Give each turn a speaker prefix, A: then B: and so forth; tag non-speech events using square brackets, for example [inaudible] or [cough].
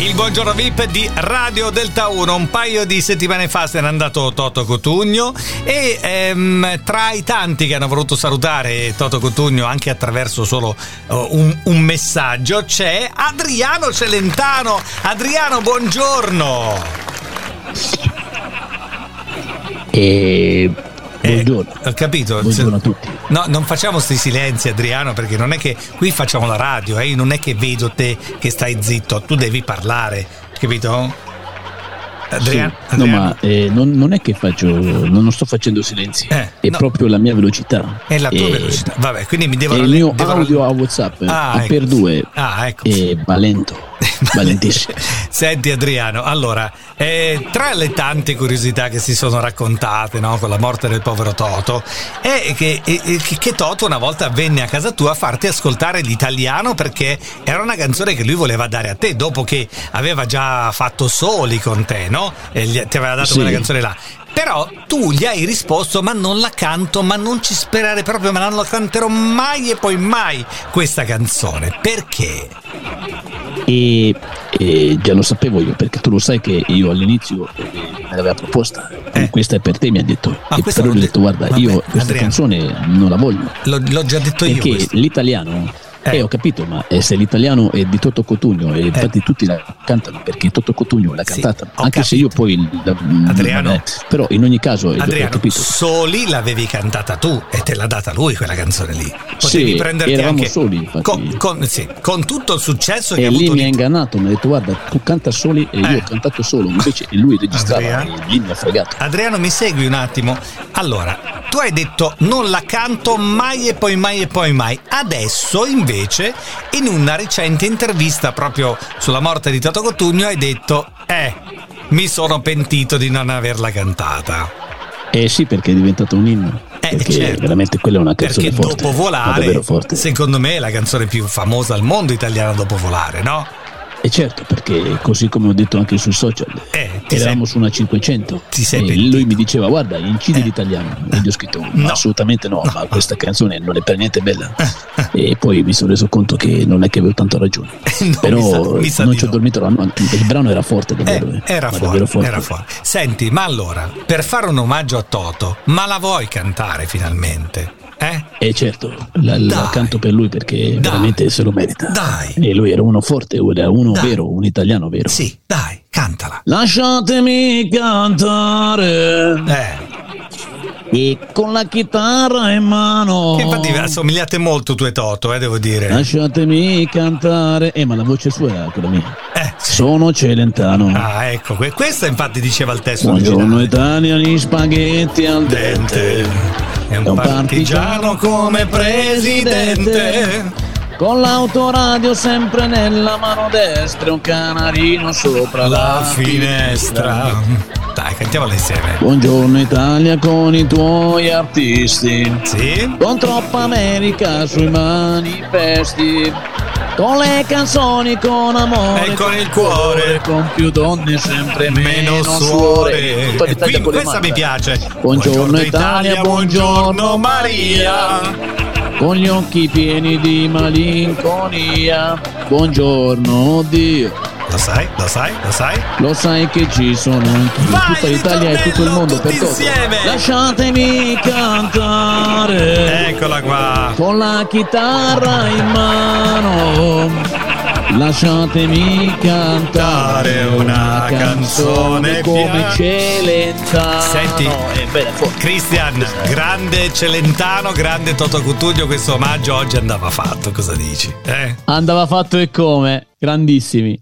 A: Il buongiorno VIP di Radio Delta 1. Un paio di settimane fa se n'è andato Toto Cotugno e ehm, tra i tanti che hanno voluto salutare Toto Cotugno anche attraverso solo uh, un, un, messaggio c'è Adriano Celentano. Adriano, buongiorno.
B: E Buongiorno.
A: Eh, ho capito.
B: Buongiorno a tutti.
A: No, non facciamo questi silenzi, Adriano, perché non è che qui facciamo la radio, eh? non è che vedo te che stai zitto, tu devi parlare, capito?
B: Adriano, sì, Adriano. No, ma eh, non, non, è che faccio, non sto facendo silenzi, eh, è no. proprio la mia velocità.
A: È la tua e, velocità, vabbè, quindi mi devo...
B: Il mio devo... audio a WhatsApp ah, ecco. per due
A: ah, ecco.
B: è valento. [laughs] Valentissimo.
A: Senti Adriano, allora, eh, tra le tante curiosità che si sono raccontate no, con la morte del povero Toto, è che, è, che, Toto una volta venne a casa tua a farti ascoltare l'italiano perché era una canzone che lui voleva dare a te dopo che aveva già fatto soli con te, no? E gli, ti aveva dato sì. quella canzone là. Però tu gli hai risposto: Ma non la canto, ma non ci sperare proprio, ma non la canterò mai e poi mai questa canzone. Perché?
B: E, e, già lo sapevo io perché tu lo sai che io all'inizio eh, me l'aveva proposta. Eh. questa è per te mi ha detto. Ah, e però ho detto guarda Vabbè, io questa Adriano, canzone non la voglio
A: l'ho, l'ho già detto
B: perché
A: io
B: perché l'italiano eh. eh. ho capito, ma eh, se l'italiano è di Toto Cotugno e infatti eh. tutti la cantano perché Toto Cotugno l'ha sì, cantata, anche capito. se io poi la,
A: Adriano,
B: eh, però in ogni caso
A: Adriano,
B: ho capito.
A: Soli l'avevi cantata tu e te l'ha data lui quella canzone lì.
B: Potevi sì, prenderti eravamo
A: anche
B: soli,
A: con, con, sì, con, tutto il successo che
B: e
A: ha
B: avuto.
A: E
B: lì mi ha ingannato, mi ha detto guarda, tu canta soli e io ho eh. cantato solo, invece lui registrava Adriano, e lì mi ha fregato.
A: Adriano, mi segui un attimo? Allora, tu hai detto non la canto mai e poi mai e poi mai. Adesso invece in una recente intervista proprio sulla morte di Toto Cotugno hai detto eh mi sono pentito di non averla cantata.
B: Eh sì, perché è diventato un inno. Eh, perché certo. veramente quella è una canzone
A: perché
B: forte.
A: Dopo volare, secondo me è la canzone più famosa al mondo italiana dopo volare, no?
B: E certo, perché così come ho detto anche sui social, eh, eravamo sei, su una 500 e lui mi diceva guarda, incidi eh. l'italiano. E gli ho scritto no. assolutamente no, no, ma questa canzone non è per niente bella. e poi mi sono reso conto che non è che avevo tanto ragione. [laughs] no, Però mi sa, mi non ci ho dormito la notte, il brano era forte davvero.
A: Eh, era, davvero forte. era fuori. Senti, ma allora, per fare un omaggio a Toto, ma la vuoi cantare finalmente? Eh?
B: E certo, la, la, canto per lui perché dai. veramente se lo merita.
A: Dai.
B: E lui era uno forte, era uno dai. vero, un italiano vero.
A: Sì, dai, cantala.
B: Lasciatemi cantare.
A: Eh.
B: E con la chitarra in mano.
A: Che infatti assomigliate molto tu e Toto, eh, devo dire.
B: Lasciatemi cantare. Eh, ma la voce sua era quella mia.
A: Eh.
B: Sono Celentano.
A: Ah, ecco, questa infatti diceva il testo.
B: Buongiorno Italia, gli spaghetti al dente.
A: È un, è un partigiano, partigiano come presidente.
B: Con l'autoradio sempre nella mano destra un canarino sopra la, la finestra.
A: finestra. Dai, cantiamola insieme.
B: Buongiorno Italia con i tuoi artisti.
A: Sì.
B: Con troppa America sui manifesti con le canzoni, con amore,
A: e con il cuore,
B: con più donne, sempre meno, meno suore.
A: E qui, questa mi piace.
B: Buongiorno, buongiorno Italia, buongiorno Maria. Con gli occhi pieni di malinconia. Buongiorno Dio.
A: Lo sai, lo sai, lo sai?
B: Lo sai che ci sono anche in tutta l'Italia e tutto il mondo per
A: insieme.
B: Lasciatemi cantare.
A: Eccola qua.
B: Con la chitarra in mano. Lasciatemi cantare una canzone come Celentano.
A: Senti, Cristian, grande Celentano, grande Toto Cutugno, questo omaggio oggi andava fatto, cosa dici? Eh?
B: Andava fatto e come? Grandissimi.